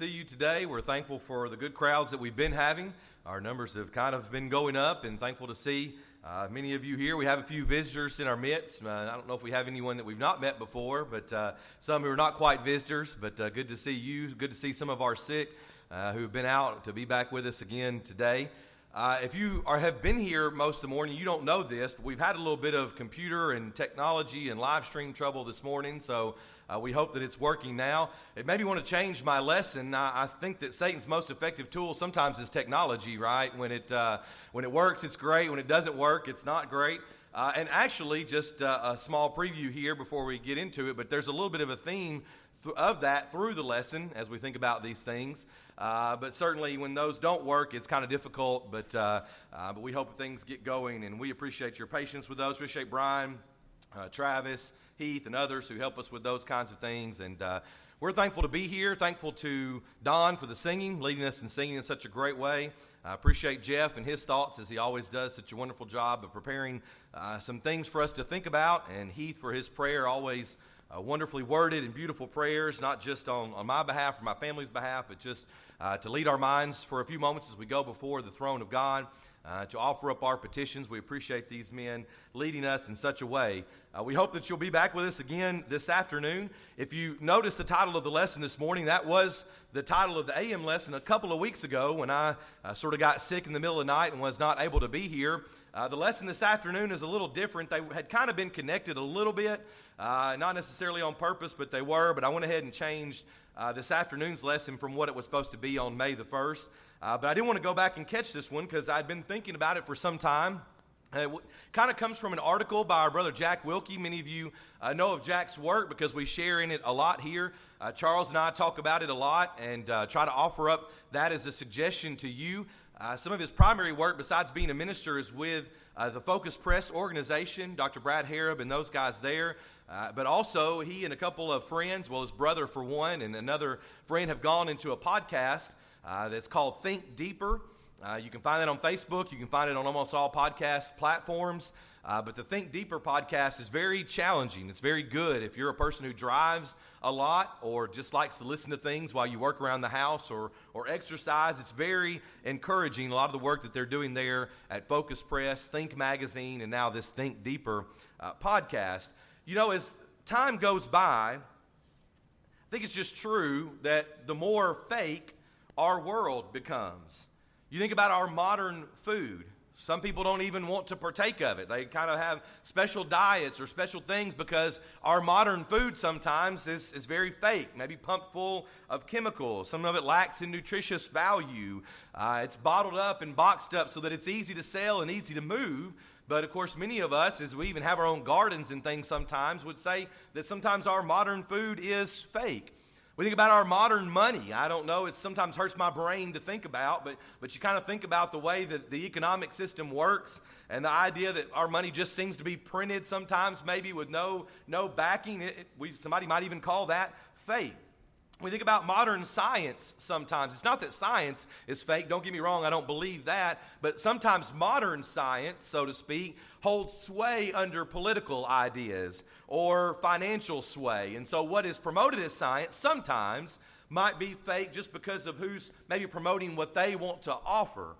see you today. We're thankful for the good crowds that we've been having. Our numbers have kind of been going up, and thankful to see uh, many of you here. We have a few visitors in our midst. Uh, I don't know if we have anyone that we've not met before, but uh, some who are not quite visitors. But uh, good to see you. Good to see some of our sick uh, who have been out to be back with us again today. Uh, if you are, have been here most of the morning, you don't know this, but we've had a little bit of computer and technology and live stream trouble this morning. So uh, we hope that it's working now. It maybe want to change my lesson. I, I, think that Satan's most effective tool sometimes is technology, right? When it, uh, when it works, it's great. When it doesn't work, it's not great. Uh, and actually, just uh, a small preview here before we get into it, but there's a little bit of a theme th- of that through the lesson as we think about these things. Uh, but certainly, when those don't work, it's kind of difficult. But uh, uh, but we hope things get going, and we appreciate your patience with those. Appreciate Brian, uh, Travis, Heath, and others who help us with those kinds of things. And uh, we're thankful to be here. Thankful to Don for the singing, leading us in singing in such a great way. I appreciate Jeff and his thoughts as he always does such a wonderful job of preparing uh, some things for us to think about, and Heath for his prayer, always uh, wonderfully worded and beautiful prayers, not just on, on my behalf or my family's behalf, but just uh, to lead our minds for a few moments as we go before the throne of God uh, to offer up our petitions. We appreciate these men leading us in such a way. Uh, we hope that you'll be back with us again this afternoon. If you notice the title of the lesson this morning, that was the title of the AM lesson a couple of weeks ago when I uh, sort of got sick in the middle of the night and was not able to be here. Uh, the lesson this afternoon is a little different. They had kind of been connected a little bit, uh, not necessarily on purpose, but they were. But I went ahead and changed this afternoon's lesson from what it was supposed to be on May the 1st. Uh, but I didn't want to go back and catch this one because I'd been thinking about it for some time. Uh, it w- kind of comes from an article by our brother Jack Wilkie. Many of you uh, know of Jack's work because we share in it a lot here. Uh, Charles and I talk about it a lot and uh, try to offer up that as a suggestion to you. Uh, some of his primary work, besides being a minister, is with uh, the Focus Press organization, Dr. Brad Harrub and those guys there. but also, he and a couple of friends, well, his brother for one, and another friend, have gone into a podcast uh, that's called Think Deeper. Uh, you can find that on Facebook. You can find it on almost all podcast platforms. Uh, but the Think Deeper podcast is very challenging. It's very good if you're a person who drives a lot or just likes to listen to things while you work around the house or, or exercise. It's very encouraging. A lot of the work that they're doing there at Focus Press, Think Magazine, and now this Think Deeper uh, podcast. You know, as time goes by, I think it's just true that the more fake our world becomes. You think about our modern food. Some people don't even want to partake of it. They kind of have special diets or special things because our modern food sometimes is, is very fake, maybe pumped full of chemicals. Some of it lacks in nutritious value. Uh, it's bottled up and boxed up so that it's easy to sell and easy to move. But of course, many of us, as we even have our own gardens and things sometimes, would say that sometimes our modern food is fake. We think about our modern money. I don't know, it sometimes hurts my brain to think about, but, but you kind of think about the way that the economic system works and the idea that our money just seems to be printed sometimes, maybe with no, no backing. It, we, somebody might even call that fake. We think about modern science sometimes. It's not that science is fake, don't get me wrong, I don't believe that, but sometimes modern science, so to speak, holds sway under political ideas or financial sway. And so, what is promoted as science sometimes might be fake just because of who's maybe promoting what they want to offer.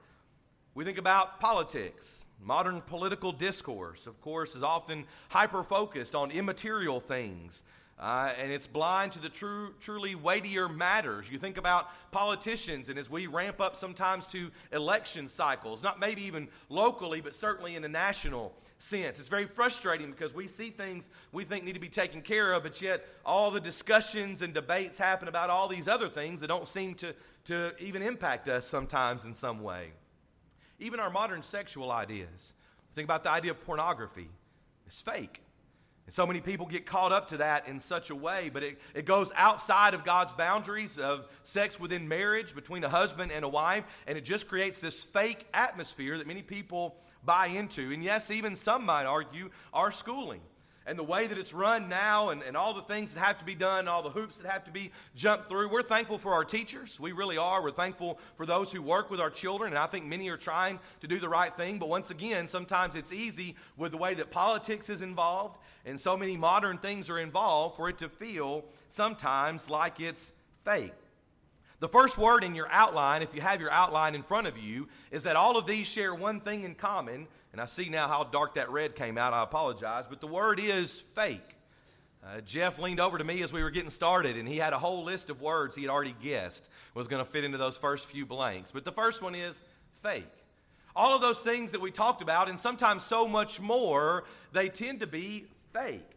We think about politics. Modern political discourse, of course, is often hyper focused on immaterial things uh, and it's blind to the true, truly weightier matters. You think about politicians, and as we ramp up sometimes to election cycles, not maybe even locally, but certainly in a national sense, it's very frustrating because we see things we think need to be taken care of, but yet all the discussions and debates happen about all these other things that don't seem to, to even impact us sometimes in some way. Even our modern sexual ideas. Think about the idea of pornography. It's fake. And so many people get caught up to that in such a way, but it, it goes outside of God's boundaries of sex within marriage between a husband and a wife, and it just creates this fake atmosphere that many people buy into. And yes, even some might argue our schooling and the way that it's run now and, and all the things that have to be done, all the hoops that have to be jumped through. We're thankful for our teachers. We really are. We're thankful for those who work with our children, and I think many are trying to do the right thing. But once again, sometimes it's easy with the way that politics is involved and so many modern things are involved for it to feel sometimes like it's fake. The first word in your outline, if you have your outline in front of you, is that all of these share one thing in common. And I see now how dark that red came out. I apologize. But the word is fake. Uh, Jeff leaned over to me as we were getting started, and he had a whole list of words he had already guessed was going to fit into those first few blanks. But the first one is fake. All of those things that we talked about, and sometimes so much more, they tend to be fake.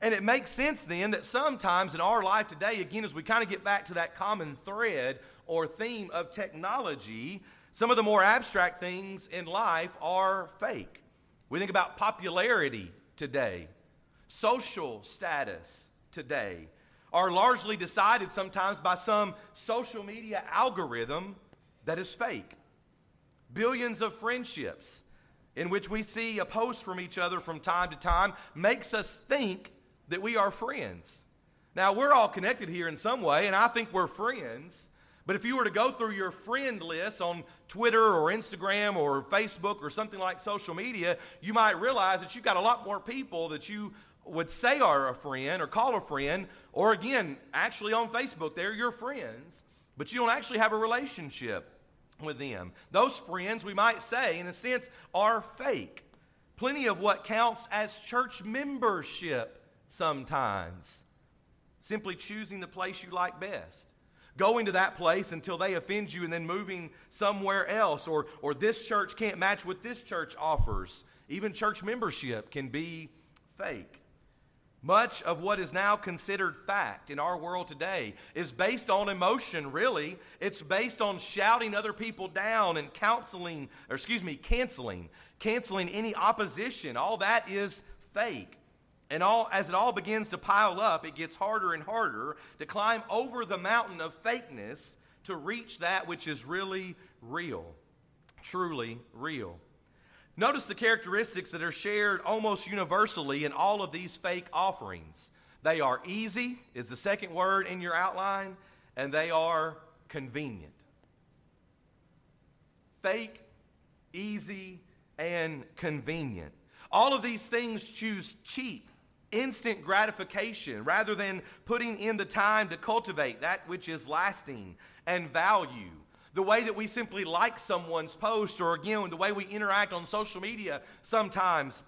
And it makes sense then that sometimes in our life today, again, as we kind of get back to that common thread or theme of technology, some of the more abstract things in life are fake. We think about popularity today, social status today, are largely decided sometimes by some social media algorithm that is fake. Billions of friendships in which we see a post from each other from time to time makes us think that we are friends. Now, we're all connected here in some way, and I think we're friends. But if you were to go through your friend list on Twitter or Instagram or Facebook or something like social media, you might realize that you've got a lot more people that you would say are a friend or call a friend, or again, actually on Facebook, they're your friends, but you don't actually have a relationship with them. Those friends, we might say, in a sense, are fake. Plenty of what counts as church membership sometimes. Simply choosing the place you like best. Going to that place until they offend you and then moving somewhere else. Or, or this church can't match what this church offers. Even church membership can be fake. Much of what is now considered fact in our world today is based on emotion, really. It's based on shouting other people down and counseling, or excuse me, canceling, canceling any opposition. All that is fake. And all, as it all begins to pile up, it gets harder and harder to climb over the mountain of fakeness to reach that which is really real, truly real. Notice the characteristics that are shared almost universally in all of these fake offerings. They are easy, is the second word in your outline, and they are convenient. Fake, easy, and convenient. All of these things choose cheap instant gratification rather than putting in the time to cultivate that which is lasting and value. The way that we simply like someone's post, or again, the way we interact on social media sometimes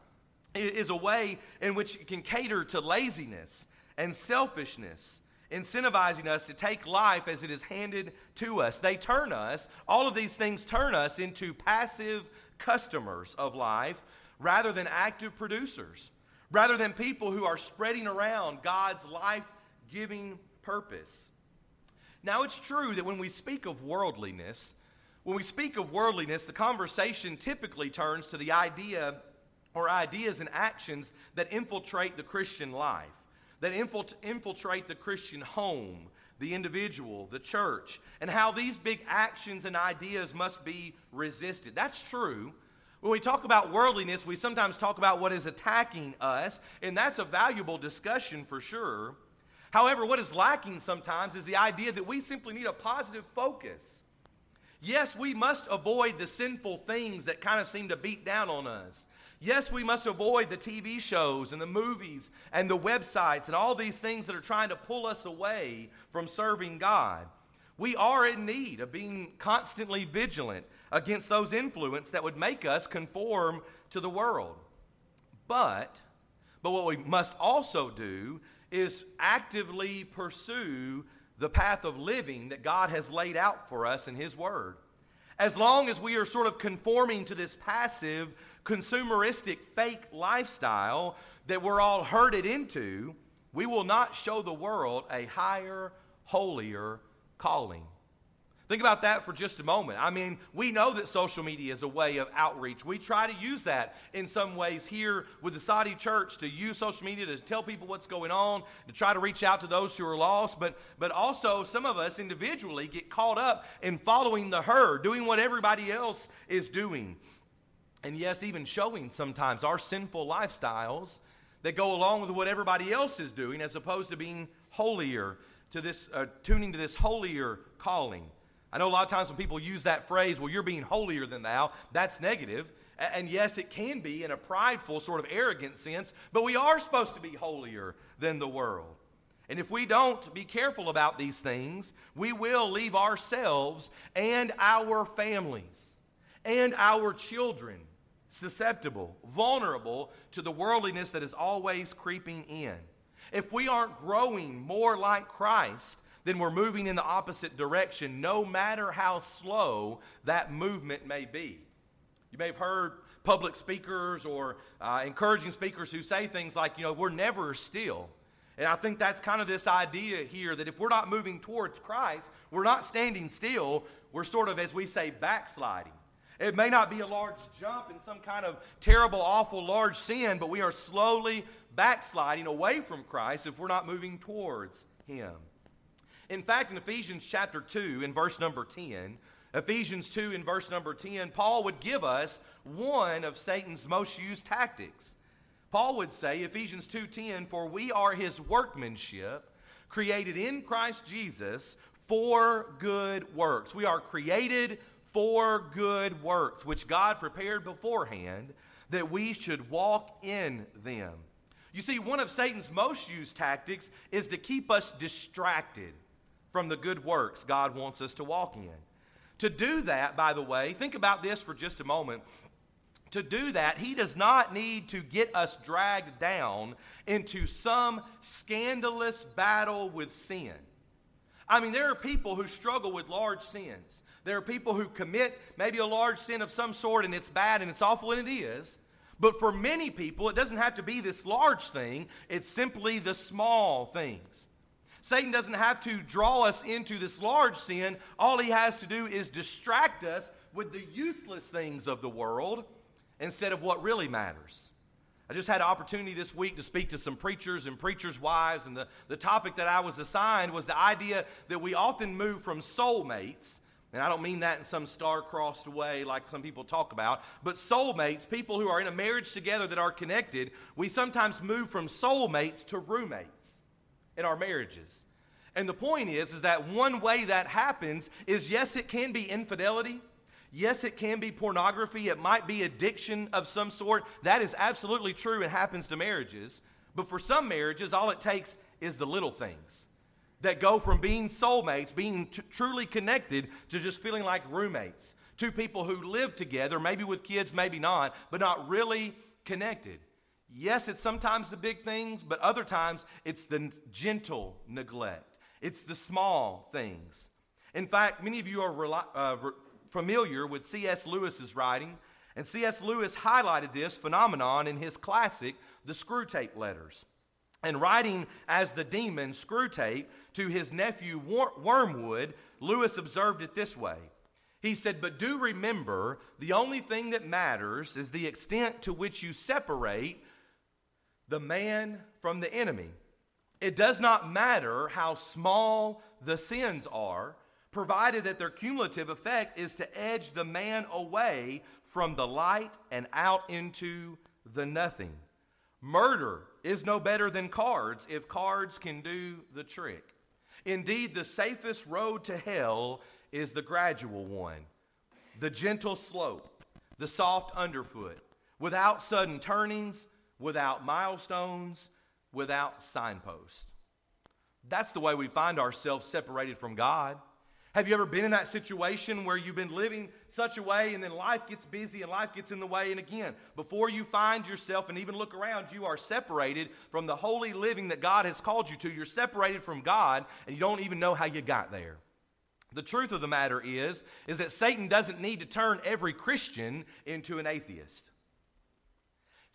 is a way in which it can cater to laziness and selfishness, incentivizing us to take life as it is handed to us. They turn us, all of these things turn us into passive customers of life rather than active producers rather than people who are spreading around God's life giving purpose. Now, it's true that when we speak of worldliness, when we speak of worldliness, the conversation typically turns to the idea or ideas and actions that infiltrate the Christian life, that infiltrate the Christian home, the individual, the church, and how these big actions and ideas must be resisted. That's true. When we talk about worldliness, we sometimes talk about what is attacking us, and that's a valuable discussion for sure. However, what is lacking sometimes is the idea that we simply need a positive focus. Yes, we must avoid the sinful things that kind of seem to beat down on us. Yes, we must avoid the TV shows and the movies and the websites and all these things that are trying to pull us away from serving God. We are in need of being constantly vigilant against those influences that would make us conform to the world. But, but what we must also do is actively pursue the path of living that God has laid out for us in His Word. As long as we are sort of conforming to this passive, consumeristic, fake lifestyle that we're all herded into, we will not show the world a higher, holier calling. Think about that for just a moment. I mean, we know that social media is a way of outreach. We try to use that in some ways here with the Soddy church to use social media to tell people what's going on, to try to reach out to those who are lost. But, but also, some of us individually get caught up in following the herd, doing what everybody else is doing. And yes, even showing sometimes our sinful lifestyles that go along with what everybody else is doing as opposed to being holier to this, uh, tuning to this holier calling. I know a lot of times when people use that phrase, well, you're being holier than thou, that's negative. And yes, it can be in a prideful, sort of arrogant sense, but we are supposed to be holier than the world. And if we don't be careful about these things, we will leave ourselves and our families and our children susceptible, vulnerable to the worldliness that is always creeping in. If we aren't growing more like Christ, then we're moving in the opposite direction, no matter how slow that movement may be. You may have heard public speakers or uh, encouraging speakers who say things like, you know, we're never still. And I think that's kind of this idea here that if we're not moving towards Christ, we're not standing still, we're sort of, as we say, backsliding. It may not be a large jump in some kind of terrible, awful, large sin, but we are slowly backsliding away from Christ if we're not moving towards Him. In fact, in Ephesians chapter 2, in verse number 10, Ephesians 2, in verse number 10, Paul would give us one of Satan's most used tactics. Paul would say, Ephesians 2:10, "For we are his workmanship, created in Christ Jesus for good works." We are created for good works, which God prepared beforehand that we should walk in them. You see, one of Satan's most used tactics is to keep us distracted from the good works God wants us to walk in. To do that, by the way, think about this for just a moment. To do that, he does not need to get us dragged down into some scandalous battle with sin. I mean, there are people who struggle with large sins. There are people who commit maybe a large sin of some sort and it's bad and it's awful and it is. But for many people, it doesn't have to be this large thing, it's simply the small things. Satan doesn't have to draw us into this large sin. All he has to do is distract us with the useless things of the world instead of what really matters. I just had an opportunity this week to speak to some preachers and preachers' wives, and the, the topic that I was assigned was the idea that we often move from soulmates and I don't mean that in some star-crossed way like some people talk about, but soulmates, people who are in a marriage together that are connected, we sometimes move from soulmates to roommates in our marriages. And the point is is that one way that happens is yes, it can be infidelity. Yes, it can be pornography. It might be addiction of some sort. That is absolutely true. It happens to marriages. But for some marriages, all it takes is the little things that go from being soulmates, being t- truly connected, to just feeling like roommates. Two people who live together, maybe with kids, maybe not, but not really connected. Yes, it's sometimes the big things, but other times it's the gentle neglect. It's the small things. In fact, many of you are uh, familiar with C.S. Lewis's writing, and C.S. Lewis highlighted this phenomenon in his classic, The Screwtape Letters. And writing as the demon Screwtape to his nephew Wormwood, Lewis observed it this way. He said, But do remember, the only thing that matters is the extent to which you separate the man from the enemy. It does not matter how small the sins are, provided that their cumulative effect is to edge the man away from the light and out into the nothing. Murder is no better than cards if cards can do the trick. Indeed, the safest road to hell is the gradual one, the gentle slope, the soft underfoot, without sudden turnings, without milestones, without signposts. That's the way we find ourselves separated from God. Have you ever been in that situation where you've been living such a way and then life gets busy and life gets in the way? And again, before you find yourself and even look around, you are separated from the holy living that God has called you to. You're separated from God and you don't even know how you got there. The truth of the matter is is that Satan doesn't need to turn every Christian into an atheist.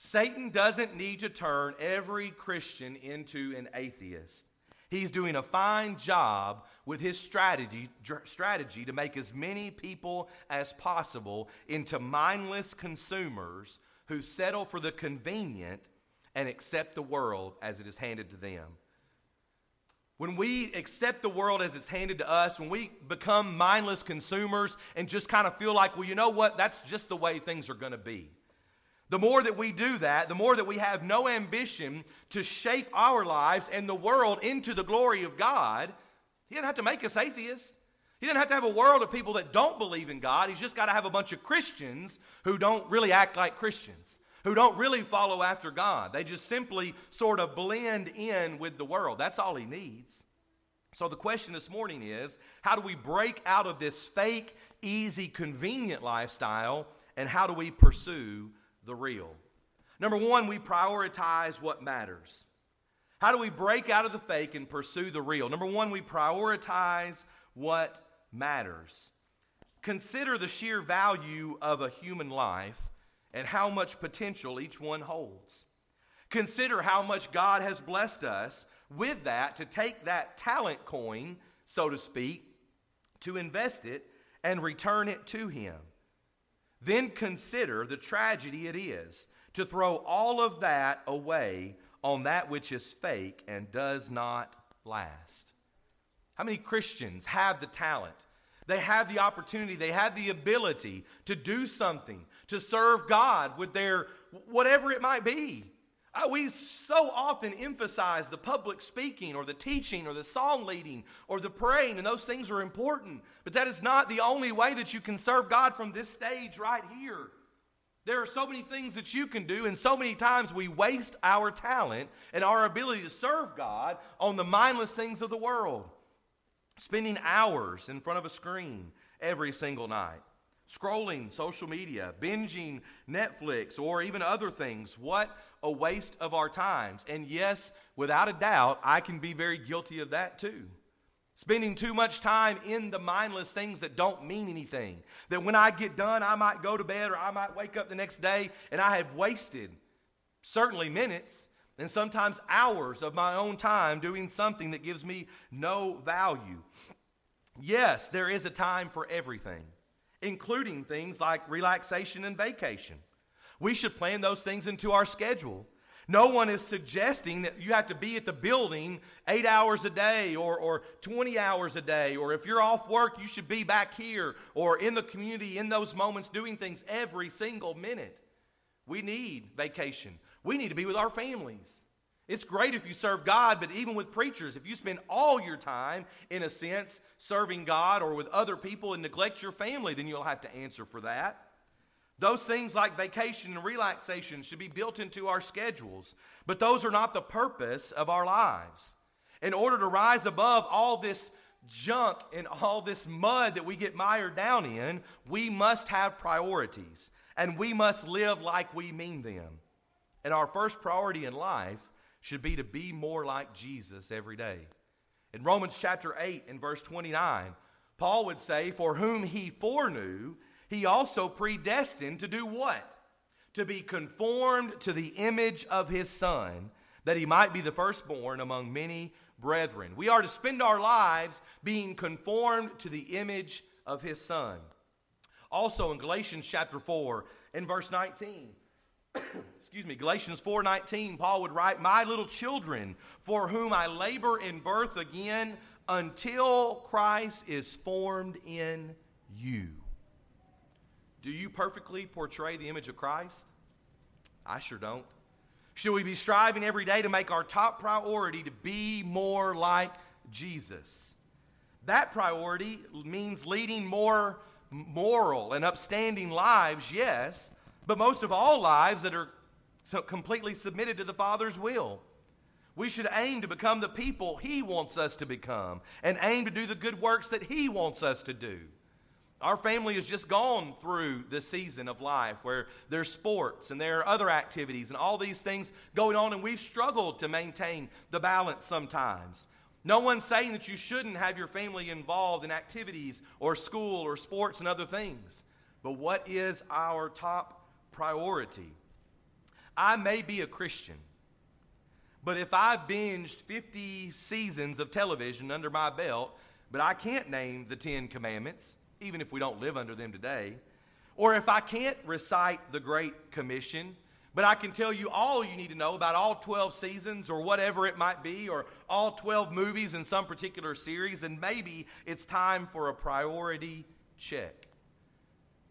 Satan doesn't need to turn every Christian into an atheist. He's doing a fine job with his strategy, strategy to make as many people as possible into mindless consumers who settle for the convenient and accept the world as it is handed to them. When we accept the world as it's handed to us, when we become mindless consumers and just kind of feel like, well, you know what, that's just the way things are going to be. The more that we do that, the more that we have no ambition to shape our lives and the world into the glory of God, He doesn't have to make us atheists. He doesn't have to have a world of people that don't believe in God. He's just got to have a bunch of Christians who don't really act like Christians. who don't really follow after God. They just simply sort of blend in with the world. That's all he needs. So the question this morning is how do we break out of this fake, easy, convenient lifestyle and how do we pursue the real? Number one, we prioritize what matters. How do we break out of the fake and pursue the real? Number one, we prioritize what matters. Consider the sheer value of a human life and how much potential each one holds. Consider how much God has blessed us with that to take that talent coin, so to speak, to invest it and return it to Him. Then consider the tragedy it is to throw all of that away on that which is fake and does not last. How many Christians have the talent? They have the opportunity, they have the ability to do something, to serve God with their whatever it might be. Uh, we so often emphasize the public speaking or the teaching or the song leading or the praying, and those things are important. But that is not the only way that you can serve God from this stage right here. There are so many things that you can do, and so many times we waste our talent and our ability to serve God on the mindless things of the world. Spending hours in front of a screen every single night, scrolling social media, binging Netflix, or even other things. What a waste of our times. And yes, without a doubt, I can be very guilty of that too. Spending too much time in the mindless things that don't mean anything. That when I get done, I might go to bed or I might wake up the next day and I have wasted certainly minutes and sometimes hours of my own time doing something that gives me no value. Yes, there is a time for everything, including things like relaxation and vacation. We should plan those things into our schedule. No one is suggesting that you have to be at the building eight hours a day or, or 20 hours a day, or if you're off work, you should be back here or in the community in those moments doing things every single minute. We need vacation. We need to be with our families. It's great if you serve God, but even with preachers, if you spend all your time, in a sense, serving God or with other people and neglect your family, then you'll have to answer for that. Those things like vacation and relaxation should be built into our schedules, but those are not the purpose of our lives. In order to rise above all this junk and all this mud that we get mired down in, we must have priorities and we must live like we mean them. And our first priority in life should be to be more like Jesus every day. In Romans chapter 8 and verse 29, Paul would say, For whom he foreknew, he also predestined to do what? To be conformed to the image of his son, that he might be the firstborn among many brethren. We are to spend our lives being conformed to the image of his son. Also in Galatians chapter 4 and verse 19, excuse me, Galatians 4:19, Paul would write, "My little children, for whom I labor in birth again until Christ is formed in you." Do you perfectly portray the image of Christ? I sure don't. Should we be striving every day to make our top priority to be more like Jesus? That priority means leading more moral and upstanding lives, yes, but most of all, lives that are completely submitted to the Father's will. We should aim to become the people He wants us to become and aim to do the good works that He wants us to do. Our family has just gone through the season of life where there's sports and there are other activities and all these things going on, and we've struggled to maintain the balance sometimes. No one's saying that you shouldn't have your family involved in activities or school or sports and other things. But what is our top priority? I may be a Christian, but if I binged 50 seasons of television under my belt, but I can't name the Ten Commandments, even if we don't live under them today. Or if I can't recite the Great Commission, but I can tell you all you need to know about all 12 seasons or whatever it might be, or all 12 movies in some particular series, then maybe it's time for a priority check.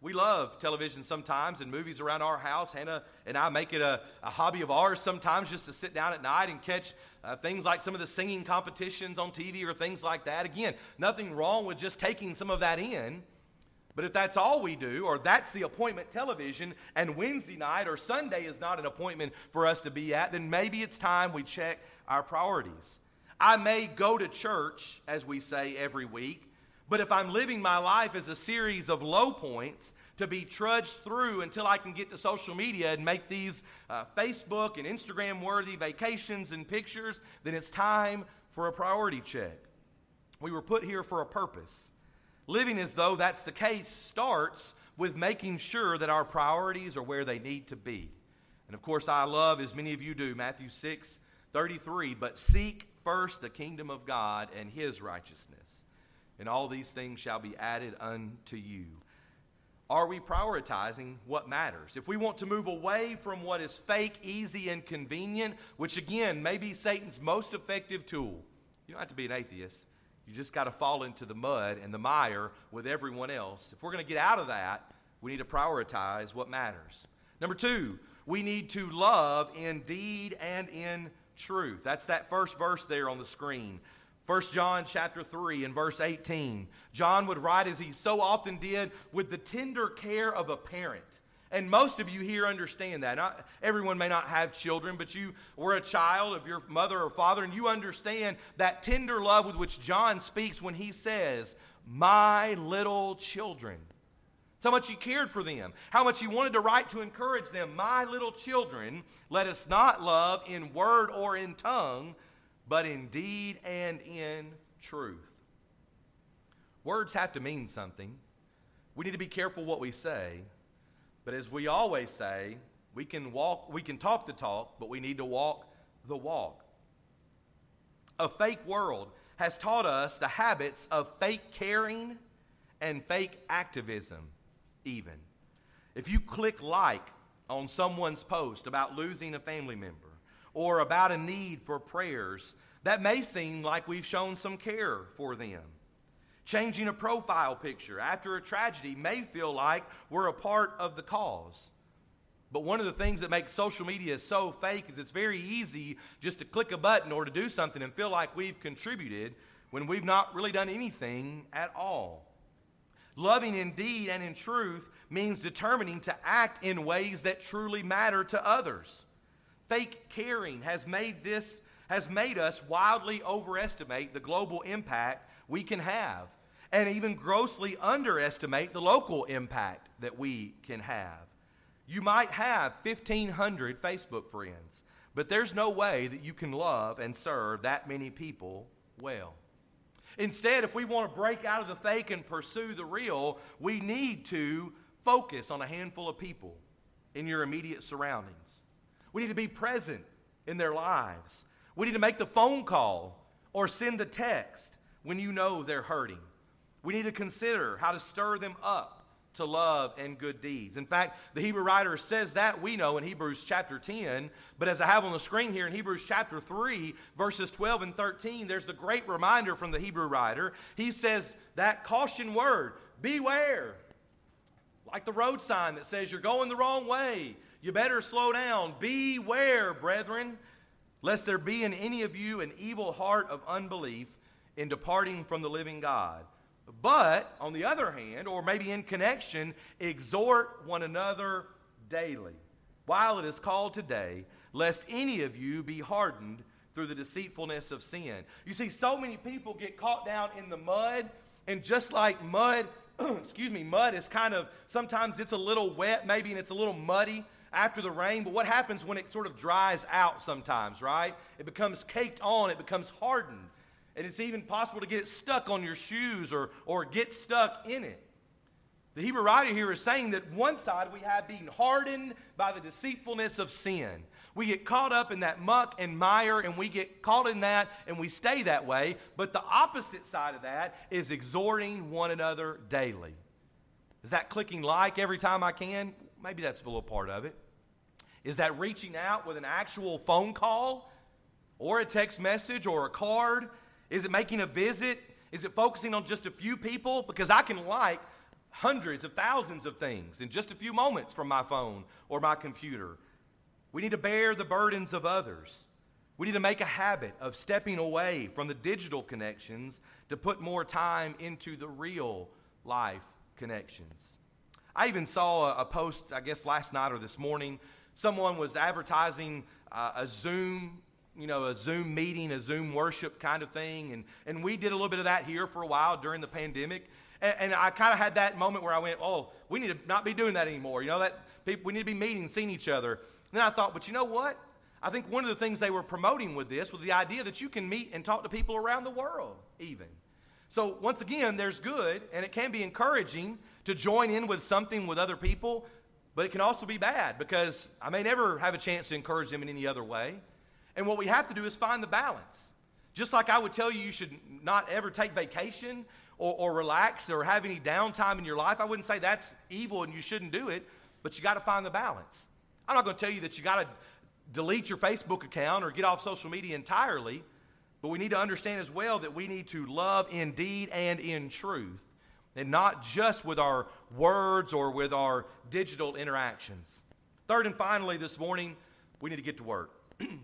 We love television sometimes and movies around our house. Hannah and I make it a, a hobby of ours sometimes just to sit down at night and catch uh, things like some of the singing competitions on TV or things like that. Again, nothing wrong with just taking some of that in. But if that's all we do, or that's the appointment television, and Wednesday night or Sunday is not an appointment for us to be at, then maybe it's time we check our priorities. I may go to church, as we say every week, but if I'm living my life as a series of low points to be trudged through until I can get to social media and make these uh, Facebook and Instagram worthy vacations and pictures, then it's time for a priority check. We were put here for a purpose. Living as though that's the case starts with making sure that our priorities are where they need to be. And of course, I love, as many of you do, Matthew 6 33, but seek first the kingdom of God and his righteousness and all these things shall be added unto you. Are we prioritizing what matters? If we want to move away from what is fake, easy, and convenient, which again may be Satan's most effective tool, you don't have to be an atheist. You just got to fall into the mud and the mire with everyone else. If we're going to get out of that, we need to prioritize what matters. Number two, we need to love in deed and in truth. That's that first verse there on the screen. 1 John chapter 3 and verse 18. John would write as he so often did with the tender care of a parent. And most of you here understand that. Not, everyone may not have children, but you were a child of your mother or father, and you understand that tender love with which John speaks when he says, My little children. It's how much he cared for them, how much he wanted to write to encourage them. My little children, let us not love in word or in tongue, but in deed and in truth. Words have to mean something. We need to be careful what we say. But as we always say, we can walk, we can talk the talk, but we need to walk the walk. A fake world has taught us the habits of fake caring and fake activism, even. If you click like on someone's post about losing a family member, or about a need for prayers, that may seem like we've shown some care for them. Changing a profile picture after a tragedy may feel like we're a part of the cause. But one of the things that makes social media so fake is it's very easy just to click a button or to do something and feel like we've contributed when we've not really done anything at all. Loving in deed and in truth means determining to act in ways that truly matter to others. Fake caring has made this has made us wildly overestimate the global impact we can have and even grossly underestimate the local impact that we can have. You might have 1,500 Facebook friends, but there's no way that you can love and serve that many people well. Instead, if we want to break out of the fake and pursue the real, we need to focus on a handful of people in your immediate surroundings. We need to be present in their lives. We need to make the phone call or send the text when you know they're hurting. We need to consider how to stir them up to love and good deeds. In fact, the Hebrew writer says that we know in Hebrews chapter 10, but as I have on the screen here in Hebrews chapter 3, verses 12 and 13, there's the great reminder from the Hebrew writer. He says that caution word, beware. Like the road sign that says you're going the wrong way. You better slow down. Beware, brethren, lest there be in any of you an evil heart of unbelief in departing from the living God. But, on the other hand, or maybe in connection, exhort one another daily, while it is called today, lest any of you be hardened through the deceitfulness of sin. You see, so many people get caught down in the mud, and just like mud, excuse me, mud is kind of, sometimes it's a little wet, maybe, and it's a little muddy after the rain, but what happens when it sort of dries out sometimes, right? It becomes caked on, it becomes hardened. And it's even possible to get it stuck on your shoes or, or get stuck in it. The Hebrew writer here is saying that one side we have being hardened by the deceitfulness of sin. We get caught up in that muck and mire and we get caught in that and we stay that way. But the opposite side of that is exhorting one another daily. Is that clicking like every time I can? Maybe that's a little part of it. Is that reaching out with an actual phone call or a text message or a card? Is it making a visit? Is it focusing on just a few people? Because I can like hundreds of thousands of things in just a few moments from my phone or my computer. We need to bear the burdens of others. We need to make a habit of stepping away from the digital connections to put more time into the real life connections. I even saw a, a post, I guess last night or this morning. Someone was advertising uh, a Zoom, you know, a Zoom meeting, a Zoom worship kind of thing. And, and we did a little bit of that here for a while during the pandemic. And, and I kind of had that moment where I went, oh, we need to not be doing that anymore. You know, that people, we need to be meeting, seeing each other. And then I thought, but you know what? I think one of the things they were promoting with this was the idea that you can meet and talk to people around the world, even. So, once again, there's good, and it can be encouraging to join in with something with other people, but it can also be bad because I may never have a chance to encourage them in any other way. And what we have to do is find the balance. Just like I would tell you, you should not ever take vacation or, or relax or have any downtime in your life. I wouldn't say that's evil and you shouldn't do it, but you got to find the balance. I'm not going to tell you that you got to delete your Facebook account or get off social media entirely, but we need to understand as well that we need to love in deed and in truth, and not just with our words or with our digital interactions. Third and finally, this morning, we need to get to work. we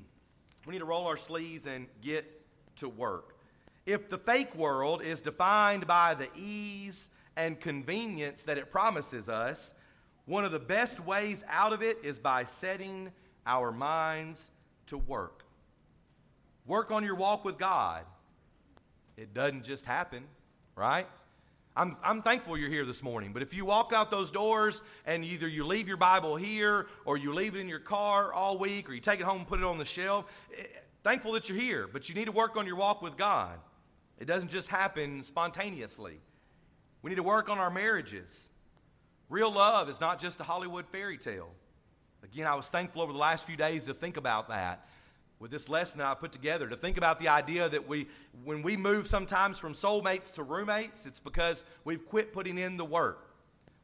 need to roll our sleeves and get to work. If the fake world is defined by the ease and convenience that it promises us, one of the best ways out of it is by setting our minds to work. Work on your walk with God. It doesn't just happen, right? I'm, I'm thankful you're here this morning, but if you walk out those doors and either you leave your Bible here or you leave it in your car all week or you take it home and put it on the shelf, eh, thankful that you're here, but you need to work on your walk with God. It doesn't just happen spontaneously. We need to work on our marriages. Real love is not just a Hollywood fairy tale. Again, I was thankful over the last few days to think about that with this lesson I put together, to think about the idea that we, when we move sometimes from soulmates to roommates, it's because we've quit putting in the work.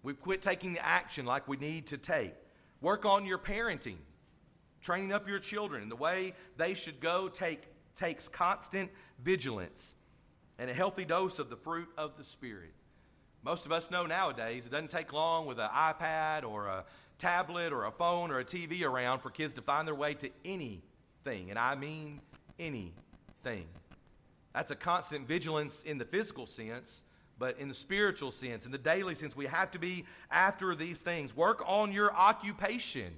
We've quit taking the action like we need to take. Work on your parenting, training up your children the way they should go take, takes constant vigilance and a healthy dose of the fruit of the Spirit. Most of us know nowadays it doesn't take long with an iPad or a tablet or a phone or a TV around for kids to find their way to anything. And I mean anything. That's a constant vigilance in the physical sense, but in the spiritual sense, in the daily sense, we have to be after these things. Work on your occupation,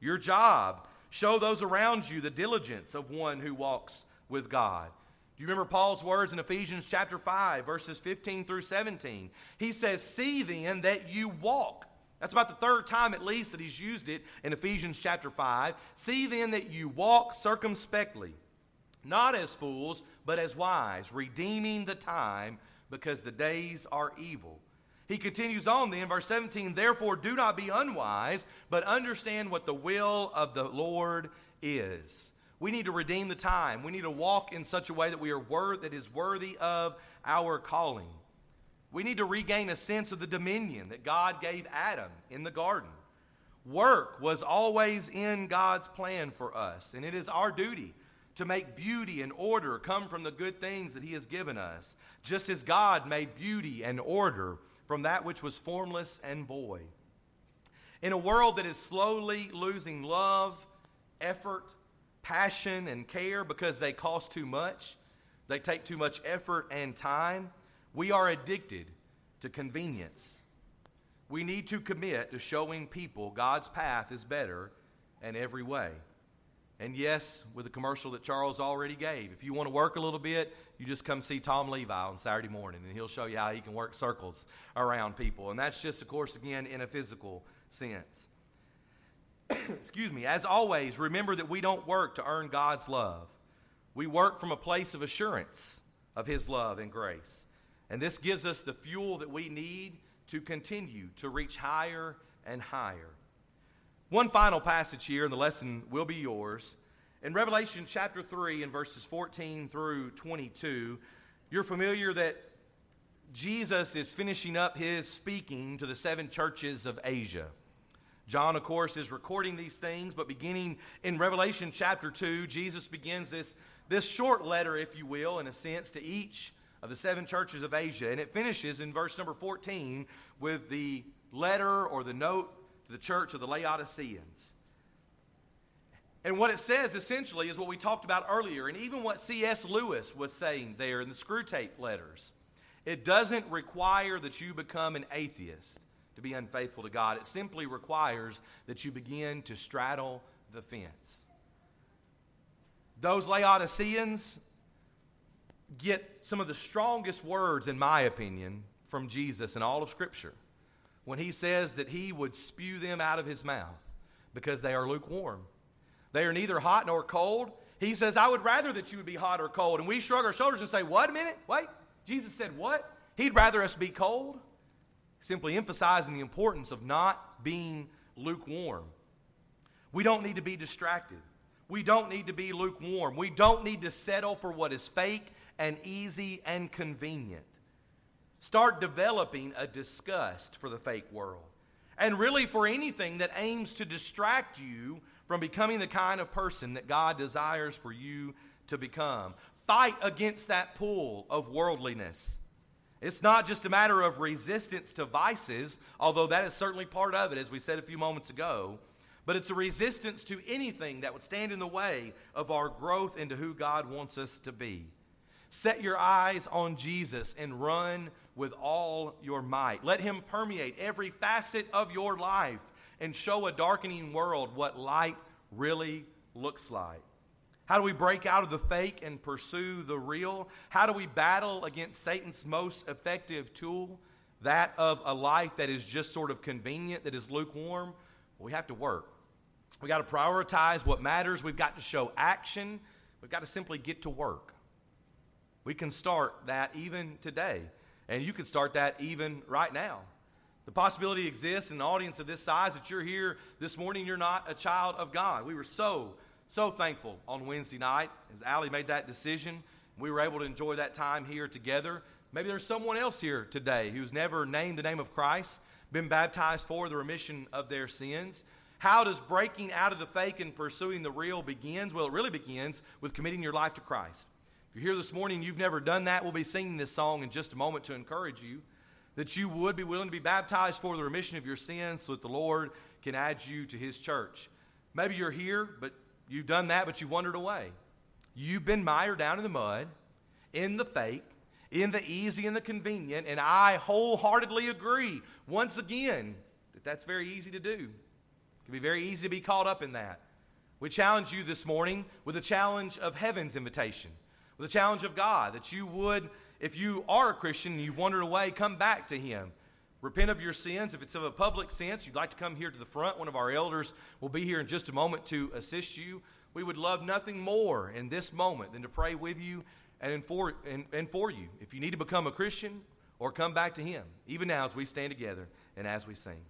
your job. Show those around you the diligence of one who walks with God. Do you remember Paul's words in Ephesians chapter 5, verses 15 through 17? He says, See then that you walk that's about the third time at least that he's used it in Ephesians chapter 5. See then that you walk circumspectly, not as fools, but as wise, redeeming the time because the days are evil. He continues on then, verse 17, therefore do not be unwise, but understand what the will of the Lord is. We need to redeem the time. We need to walk in such a way that we are worth that is worthy of our calling. We need to regain a sense of the dominion that God gave Adam in the garden. Work was always in God's plan for us, and it is our duty to make beauty and order come from the good things that He has given us, just as God made beauty and order from that which was formless and void. In a world that is slowly losing love, effort, passion, and care because they cost too much, they take too much effort and time we are addicted to convenience. We need to commit to showing people God's path is better in every way. And yes, with the commercial that Charles already gave, if you want to work a little bit, you just come see Tom Levi on Saturday morning, and he'll show you how he can work circles around people. And that's just, of course, again, in a physical sense. Excuse me. As always, remember that we don't work to earn God's love, we work from a place of assurance of his love and grace. And this gives us the fuel that we need to continue to reach higher and higher. One final passage here, and the lesson will be yours. In Revelation chapter 3, in verses 14 through 22, you're familiar that Jesus is finishing up his speaking to the seven churches of Asia. John, of course, is recording these things, but beginning in Revelation chapter 2, Jesus begins this, this short letter, if you will, in a sense, to each of the seven churches of Asia. And it finishes in verse number 14 with the letter or the note to the church of the Laodiceans. And what it says essentially is what we talked about earlier, and even what C.S. Lewis was saying there in the Screwtape letters. It doesn't require that you become an atheist to be unfaithful to God. It simply requires that you begin to straddle the fence. Those Laodiceans get some of the strongest words, in my opinion, from Jesus in all of Scripture when he says that he would spew them out of his mouth because they are lukewarm. They are neither hot nor cold. He says, I would rather that you would be hot or cold. And we shrug our shoulders and say, What a minute? Wait. Jesus said, What? He'd rather us be cold? Simply emphasizing the importance of not being lukewarm. We don't need to be distracted. We don't need to be lukewarm. We don't need to settle for what is fake and easy and convenient. Start developing a disgust for the fake world and really for anything that aims to distract you from becoming the kind of person that God desires for you to become. Fight against that pull of worldliness. It's not just a matter of resistance to vices, although that is certainly part of it, as we said a few moments ago, but it's a resistance to anything that would stand in the way of our growth into who God wants us to be. Set your eyes on Jesus and run with all your might. Let him permeate every facet of your life and show a darkening world what light really looks like. How do we break out of the fake and pursue the real? How do we battle against Satan's most effective tool, that of a life that is just sort of convenient, that is lukewarm? Well, we have to work. We got to prioritize what matters. We've got to show action. We've got to simply get to work. We can start that even today. And you can start that even right now. The possibility exists in an audience of this size that you're here this morning, you're not a child of God. We were so, so thankful on Wednesday night as Allie made that decision. We were able to enjoy that time here together. Maybe there's someone else here today who's never named the name of Christ, been baptized for the remission of their sins. How does breaking out of the fake and pursuing the real begins? Well, it really begins with committing your life to Christ. If you're here this morning you've never done that, we'll be singing this song in just a moment to encourage you that you would be willing to be baptized for the remission of your sins so that the Lord can add you to his church. Maybe you're here, but you've done that, but you've wandered away. You've been mired down in the mud, in the fake, in the easy and the convenient, and I wholeheartedly agree, once again, that that's very easy to do. It can be very easy to be caught up in that. We challenge you this morning with a challenge of heaven's invitation the challenge of God that you would, if you are a Christian and you've wandered away, come back to Him. Repent of your sins. If it's of a public sense, you'd like to come here to the front, one of our elders will be here in just a moment to assist you. We would love nothing more in this moment than to pray with you and for, and, and for you. If you need to become a Christian or come back to Him, even now as we stand together and as we sing.